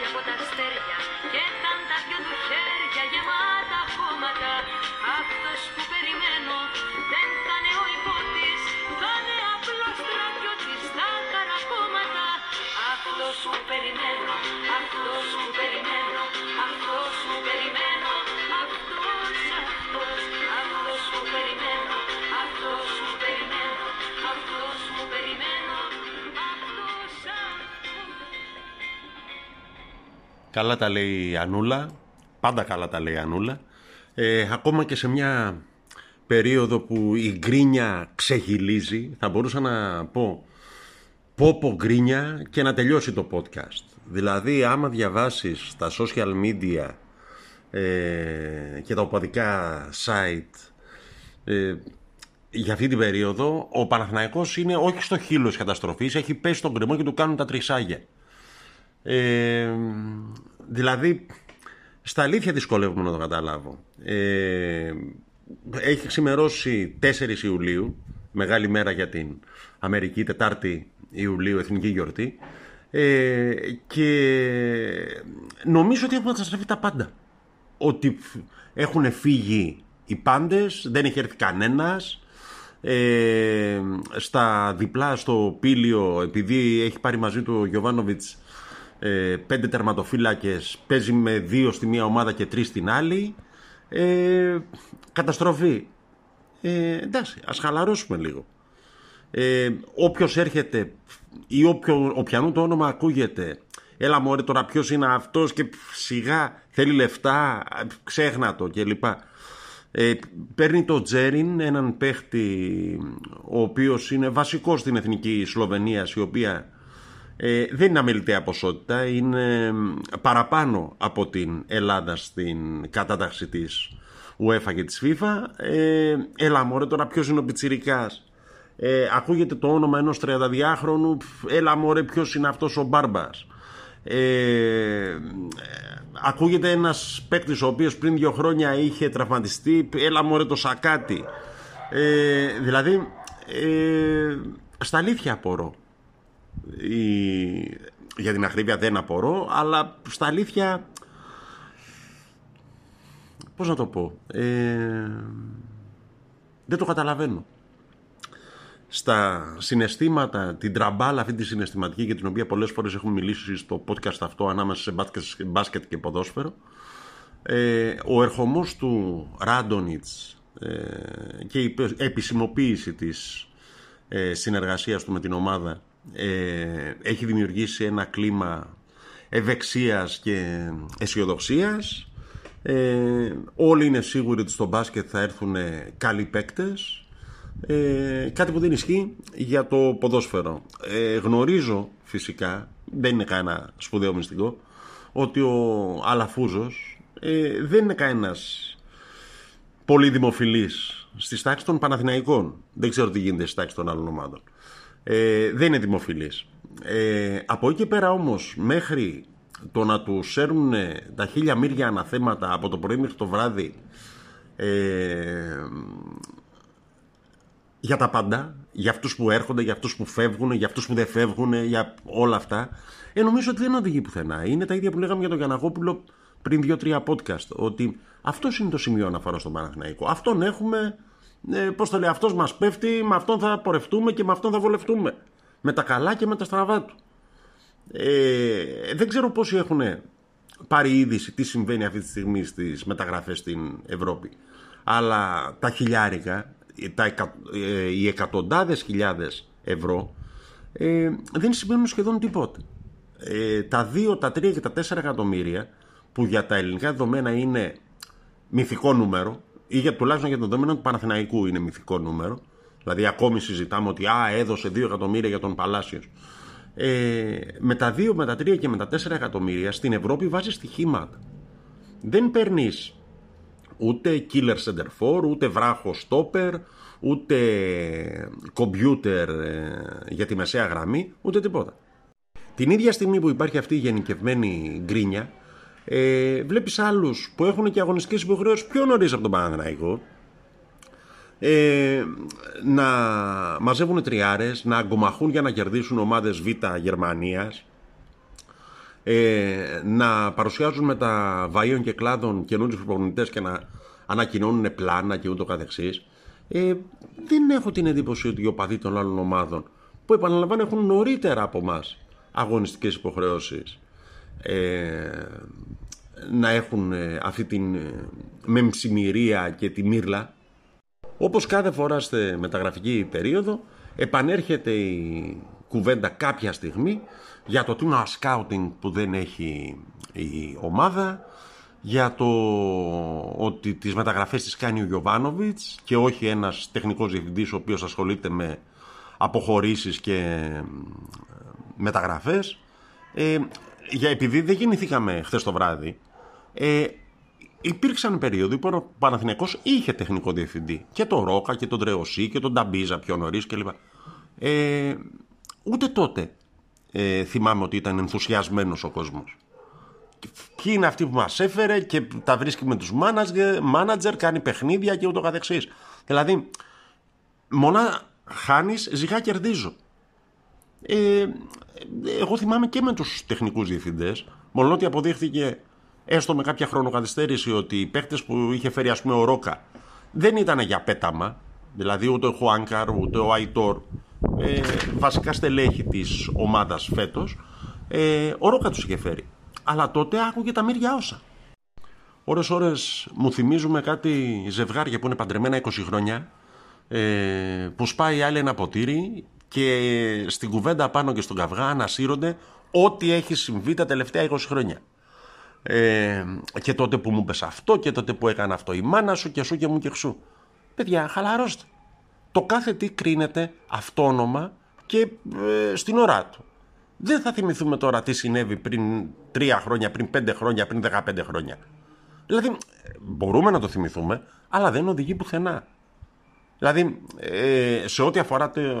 κάτι από τα αστέρια και ήταν τα δυο του χέρια γεμάτα χώματα. Αυτός που περιμένω δεν θα είναι ο υπότης θα είναι απλός στρατιώτης στα καρακόμματα αυτός που περιμένω αυτός που περιμένω Καλά τα λέει η Ανούλα. Πάντα καλά τα λέει η Ανούλα. Ε, ακόμα και σε μια περίοδο που η γκρίνια ξεχυλίζει, θα μπορούσα να πω πόπο γκρίνια και να τελειώσει το podcast. Δηλαδή, άμα διαβάσεις τα social media ε, και τα οπαδικά site ε, για αυτή την περίοδο, ο Παναθηναϊκός είναι όχι στο χείλος της καταστροφής, έχει πέσει στον κρεμό και του κάνουν τα τρισάγια. Ε, δηλαδή, στα αλήθεια δυσκολεύομαι να το καταλάβω. Ε, έχει ξημερώσει 4 Ιουλίου, μεγάλη μέρα για την Αμερική, Τετάρτη Ιουλίου, εθνική γιορτή. Ε, και νομίζω ότι έχουν καταστραφεί τα πάντα. Ότι έχουν φύγει οι πάντες, δεν έχει έρθει κανένας. Ε, στα διπλά στο Πήλιο, επειδή έχει πάρει μαζί του ο Γιωβάνοβιτς ε, πέντε τερματοφύλακες, παίζει με δύο στη μία ομάδα και τρεις στην άλλη. Ε, καταστροφή. Ε, εντάξει, ας χαλαρώσουμε λίγο. Ε, όποιος έρχεται ή όποιο, οποιανού το όνομα ακούγεται έλα μωρέ τώρα ποιος είναι αυτός και σιγά θέλει λεφτά ξέχνα το κλπ ε, παίρνει το Τζέριν έναν παίχτη ο οποίος είναι βασικός στην εθνική Σλοβενίας η οποία ε, δεν είναι αμεληταία ποσότητα είναι παραπάνω από την Ελλάδα στην κατάταξη της UEFA και της FIFA. Ε, έλα μωρέ τώρα ποιος είναι ο Πιτσιρικάς; Ε, ακούγεται το όνομα ενός 32χρονου έλα μωρέ ποιος είναι αυτός ο Μπάρμπας; Ε, ακούγεται ένας παίκτης ο οποίος πριν δύο χρόνια είχε τραυματιστεί έλα μωρέ το Σακάτι. Ε, δηλαδή ε, στα αλήθεια απορώ η, για την ακρίβεια δεν απορώ αλλά στα αλήθεια πώς να το πω ε, δεν το καταλαβαίνω. Στα συναισθήματα, την τραμπάλα αυτή τη συναισθηματική για την οποία πολλές φορές έχουμε μιλήσει στο podcast αυτό ανάμεσα σε μπάσκετ και ποδόσφαιρο ε, ο ερχομός του Ράντονιτς ε, και η επισημοποίηση της ε, συνεργασίας του με την ομάδα ε, έχει δημιουργήσει ένα κλίμα ευεξίας και αισιοδοξίας. Ε, όλοι είναι σίγουροι ότι στο μπάσκετ θα έρθουν καλοί παίκτες ε, κάτι που δεν ισχύει για το ποδόσφαιρο. Ε, γνωρίζω φυσικά, δεν είναι κανένα σπουδαίο μυστικό, ότι ο Αλαφούζος ε, δεν είναι κανένας πολύ δημοφιλής στις τάξεις των Παναθηναϊκών. Δεν ξέρω τι γίνεται στις τάξεις των άλλων ομάδων. Ε, δεν είναι δημοφιλής. Ε, από εκεί και πέρα όμως, μέχρι το να του σέρνουν τα χίλια μύρια αναθέματα από το πρωί μέχρι το βράδυ ε, για τα πάντα, για αυτούς που έρχονται, για αυτούς που φεύγουν, για αυτούς που δεν φεύγουν, για όλα αυτά, ε, νομίζω ότι δεν οδηγεί πουθενά. Είναι τα ίδια που λέγαμε για τον Γιαναγόπουλο πριν δύο-τρία podcast, ότι αυτός είναι το σημείο αναφοράς στον Παναθηναϊκό. Αυτόν έχουμε, ε, πώς το λέει, αυτός μας πέφτει, με αυτόν θα πορευτούμε και με αυτόν θα βολευτούμε. Με τα καλά και με τα στραβά του. Ε, δεν ξέρω πόσοι έχουν πάρει είδηση τι συμβαίνει αυτή τη στιγμή στις μεταγραφές στην Ευρώπη. Αλλά τα χιλιάρικα τα, ε, οι εκατοντάδες χιλιάδες ευρώ ε, δεν σημαίνουν σχεδόν τίποτα. Ε, τα 2, τα 3 και τα 4 εκατομμύρια που για τα ελληνικά δεδομένα είναι μυθικό νούμερο ή για, τουλάχιστον για το δεδομένο του Παναθηναϊκού είναι μυθικό νούμερο. Δηλαδή ακόμη συζητάμε ότι α, έδωσε 2 εκατομμύρια για τον Παλάσιος. Ε, με τα 2, με τα 3 και με τα 4 εκατομμύρια στην Ευρώπη βάζεις στοιχήματα δεν παίρνεις ούτε killer center for, ούτε βράχο stopper, ούτε computer ε, για τη μεσαία γραμμή, ούτε τίποτα. Την ίδια στιγμή που υπάρχει αυτή η γενικευμένη γκρίνια, ε, βλέπεις άλλους που έχουν και αγωνιστικές υποχρεώσεις πιο νωρίς από τον Παναθηναϊκό, ε, να μαζεύουν τριάρες, να αγκομαχούν για να κερδίσουν ομάδες Β Γερμανίας, ε, να παρουσιάζουν με τα βαΐων και κλάδων καινούριους προπονητές και να ανακοινώνουν πλάνα και ούτω καθεξής. Ε, δεν έχω την εντύπωση ότι οι οπαδοί των άλλων ομάδων που επαναλαμβάνω έχουν νωρίτερα από εμάς αγωνιστικές υποχρεώσεις. ε, να έχουν ε, αυτή την ε, μεμψημυρία και τη μύρλα. Όπως κάθε φορά στη μεταγραφική περίοδο επανέρχεται η κουβέντα κάποια στιγμή για το τούνα σκάουτινγκ που δεν έχει η ομάδα για το ότι τις μεταγραφές τις κάνει ο Γιωβάνοβιτς και όχι ένας τεχνικός διευθυντής ο οποίος ασχολείται με αποχωρήσεις και μεταγραφές. Ε, για, επειδή δεν γεννηθήκαμε χθες το βράδυ ε, υπήρξαν περίοδοι που ο Παναθηναϊκός είχε τεχνικό διευθυντή και τον Ρόκα και τον Τρεωσή και τον Νταμπίζα πιο νωρίς κλπ. Ε, ούτε τότε ε, θυμάμαι ότι ήταν ενθουσιασμένος ο κόσμος. Ποιοι είναι αυτοί που μας έφερε και τα βρίσκει με τους μάνατζερ, κάνει παιχνίδια και ούτω καθεξής. Δηλαδή, μονά χάνεις, ζυγά κερδίζω. Ε, εγώ θυμάμαι και με τους τεχνικούς διευθυντές, μόνο ότι αποδείχθηκε έστω με κάποια χρονοκαθυστέρηση ότι οι παίχτες που είχε φέρει ας πούμε ο Ρόκα δεν ήταν για πέταμα, δηλαδή ούτε ο Χουάνκαρ ούτε ο Αϊτόρ, ε, βασικά στελέχη της ομάδας φέτος, ε, ο Ρόκα τους είχε φέρει. Αλλά τότε άκουγε τα μύρια όσα. Ώρες ώρες μου θυμίζουμε κάτι ζευγάρια που είναι παντρεμένα 20 χρόνια, ε, που σπάει άλλη ένα ποτήρι και στην κουβέντα πάνω και στον καυγά ανασύρονται ό,τι έχει συμβεί τα τελευταία 20 χρόνια. Ε, και τότε που μου πες αυτό και τότε που έκανε αυτό η μάνα σου και σου και μου και ξού. Παιδιά, χαλαρώστε. Το κάθε τι κρίνεται αυτόνομα και ε, στην ώρα του. Δεν θα θυμηθούμε τώρα τι συνέβη πριν 3 χρόνια, πριν 5 χρόνια, πριν 15 χρόνια. Δηλαδή, μπορούμε να το θυμηθούμε, αλλά δεν οδηγεί πουθενά. Δηλαδή, ε, σε ό,τι αφορά την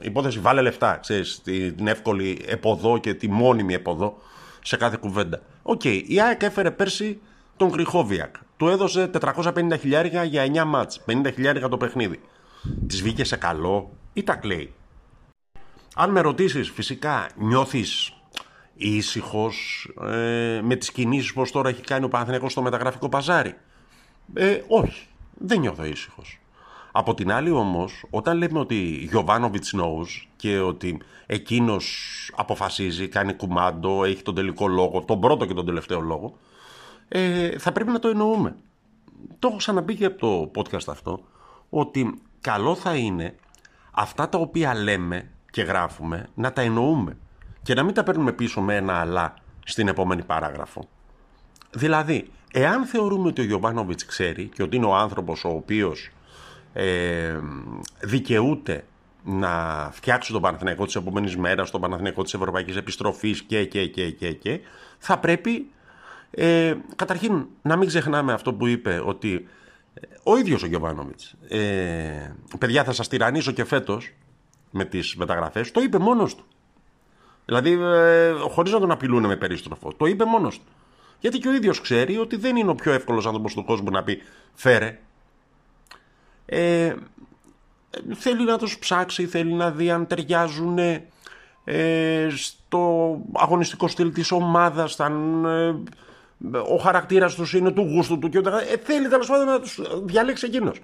υπόθεση βάλε λεφτά, ξέρεις, την εύκολη επωδό και τη μόνιμη επωδό σε κάθε κουβέντα. OK, okay, η ΑΕΚ έφερε πέρσι τον Κρυχόβιακ. Του έδωσε 450 χιλιάρια για 9 μάτς, 50 χιλιάρια το παιχνίδι. Της βγήκε σε καλό ή τα κλαίει. Αν με ρωτήσεις, φυσικά νιώθεις ήσυχος ε, με τις κινήσεις που τώρα έχει κάνει ο Παναθηναϊκός στο μεταγραφικό παζάρι; Ε, όχι, δεν νιώθω ήσυχος. Από την άλλη όμως, όταν λέμε ότι Γιωβάνοβιτς knows και ότι εκείνος αποφασίζει, κάνει κουμάντο, έχει τον τελικό λόγο, τον πρώτο και τον τελευταίο λόγο, ε, θα πρέπει να το εννοούμε. Το έχω ξαναπεί και από το podcast αυτό, ότι καλό θα είναι αυτά τα οποία λέμε και γράφουμε να τα εννοούμε και να μην τα παίρνουμε πίσω με ένα αλλά στην επόμενη παράγραφο. Δηλαδή, εάν θεωρούμε ότι ο Γιωβάνοβιτς ξέρει και ότι είναι ο άνθρωπος ο οποίος ε, δικαιούται να φτιάξει τον Παναθηναϊκό της επόμενης μέρας, τον Παναθηναϊκό της Ευρωπαϊκής Επιστροφής και, και, και, και, και. Θα πρέπει ε, καταρχήν να μην ξεχνάμε αυτό που είπε ότι ε, ο ίδιος ο Γιωβάνοβιτς ε, παιδιά θα σας τυραννίσω και φέτος με τις μεταγραφές. Το είπε μόνος του. Δηλαδή ε, χωρίς να τον απειλούν με περίστροφο το είπε μόνος του. Γιατί και ο ίδιος ξέρει ότι δεν είναι ο πιο εύκολος άνθρωπος του κόσμου να πει φέρε ε, θέλει να τους ψάξει, θέλει να δει αν ταιριάζουν ε, στο αγωνιστικό στυλ της ομάδας, αν ε, ο χαρακτήρας τους είναι του γούστου του και ούτε, ε, θέλει τέλος πάντων να τους διαλέξει εκείνος.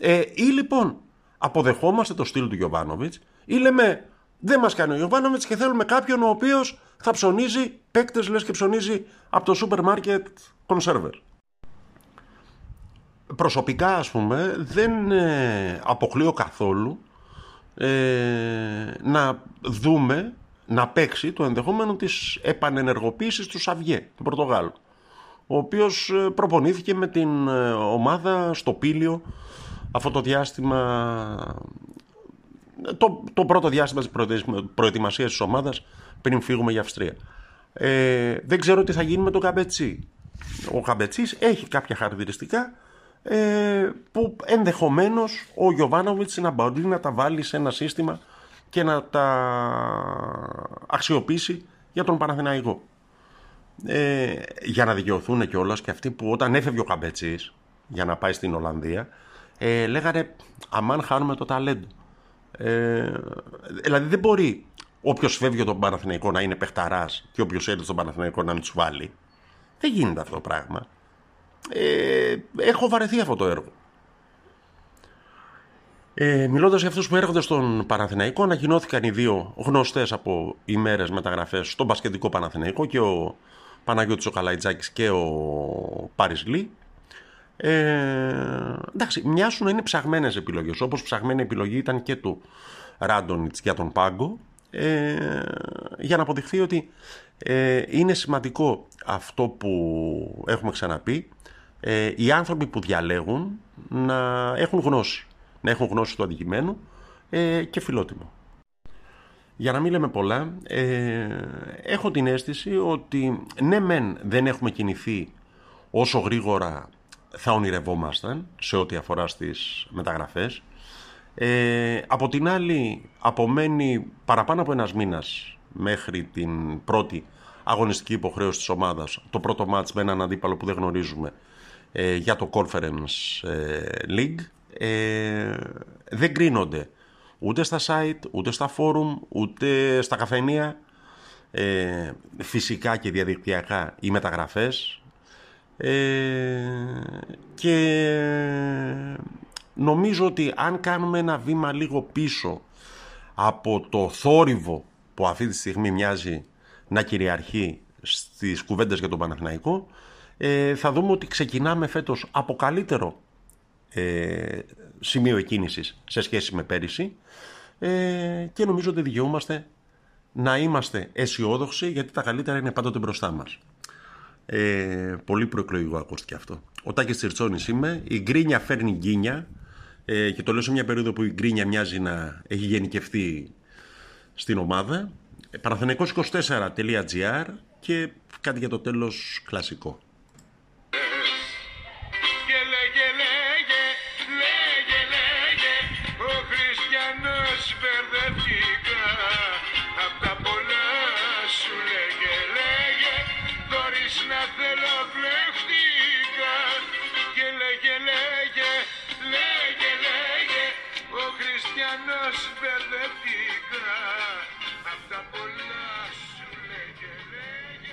Ε, ή λοιπόν αποδεχόμαστε το στυλ του Γιωβάνοβιτς ή λέμε δεν μας κάνει ο Γιωβάνοβιτς και θέλουμε κάποιον ο οποίος θα ψωνίζει παίκτες λες και ψωνίζει από το σούπερ μάρκετ κονσέρβερ προσωπικά ας πούμε δεν ε, αποκλείω καθόλου ε, να δούμε να παίξει το ενδεχόμενο της επανενεργοποίησης του Σαβιέ, του Πορτογάλου ο οποίος ε, προπονήθηκε με την ε, ομάδα στο Πήλιο αυτό το διάστημα το, το πρώτο διάστημα της προετοιμασίας της ομάδας πριν φύγουμε για Αυστρία. Ε, δεν ξέρω τι θα γίνει με τον Καμπετσί. Ο Καμπετσής έχει κάποια χαρακτηριστικά ε, που ενδεχομένως ο Γιωβάνοβιτς να μπορεί να τα βάλει σε ένα σύστημα και να τα αξιοποιήσει για τον Παναθηναϊκό. Ε, για να δικαιωθούν κιόλας και αυτοί που όταν έφευγε ο Καμπετσής για να πάει στην Ολλανδία ε, λέγανε αμάν χάνουμε το ταλέντο. Ε, δηλαδή δεν μπορεί όποιος φεύγει από τον Παναθηναϊκό να είναι παιχταράς και όποιος έρθει στον Παναθηναϊκό να μην τους βάλει. Δεν γίνεται αυτό το πράγμα. Ε, έχω βαρεθεί αυτό το έργο. Ε, Μιλώντας για αυτούς που έρχονται στον Παναθηναϊκό, ανακοινώθηκαν οι δύο γνωστές από ημέρες μεταγραφές στον Πασχετικό Παναθηναϊκό και ο Παναγιώτης ο Καλαϊτζάκης και ο Πάρης Λί. Ε, εντάξει, μοιάσουν να είναι ψαγμένες επιλογές, όπως ψαγμένη επιλογή ήταν και του Ράντονιτς για τον Πάγκο, ε, για να αποδειχθεί ότι ε, είναι σημαντικό αυτό που έχουμε ξαναπεί, ε, οι άνθρωποι που διαλέγουν να έχουν γνώση, να έχουν γνώση του αντικειμένου ε, και φιλότιμο. Για να μην λέμε πολλά, ε, έχω την αίσθηση ότι ναι μεν δεν έχουμε κινηθεί όσο γρήγορα θα ονειρευόμασταν σε ό,τι αφορά στις μεταγραφές. Ε, από την άλλη απομένει παραπάνω από ένας μήνας μέχρι την πρώτη αγωνιστική υποχρέωση της ομάδας, το πρώτο μάτς με έναν αντίπαλο που δεν γνωρίζουμε ε, για το Conference ε, League. Ε, δεν κρίνονται ούτε στα site, ούτε στα forum, ούτε στα καφενεία. Ε, φυσικά και διαδικτυακά οι μεταγραφές ε, και νομίζω ότι αν κάνουμε ένα βήμα λίγο πίσω από το θόρυβο που αυτή τη στιγμή μοιάζει να κυριαρχεί στις κουβέντες για τον Παναθηναϊκό ε, θα δούμε ότι ξεκινάμε φέτος από καλύτερο ε, σημείο εκκίνησης σε σχέση με πέρυσι ε, και νομίζω ότι δικαιούμαστε να είμαστε αισιόδοξοι γιατί τα καλύτερα είναι πάντοτε μπροστά μας. Ε, πολύ προεκλογικό ακούστηκε αυτό. Ο Τάκης Τσιρτσόνης είμαι, η γκρίνια φέρνει γκίνια ε, και το λέω σε μια περίοδο που η γκρίνια μοιάζει να έχει γενικευτεί στην ομάδα. Ε, Παραθενεκός24.gr και κάτι για το τέλος κλασικό. Μπερδευτήκα Απ' τα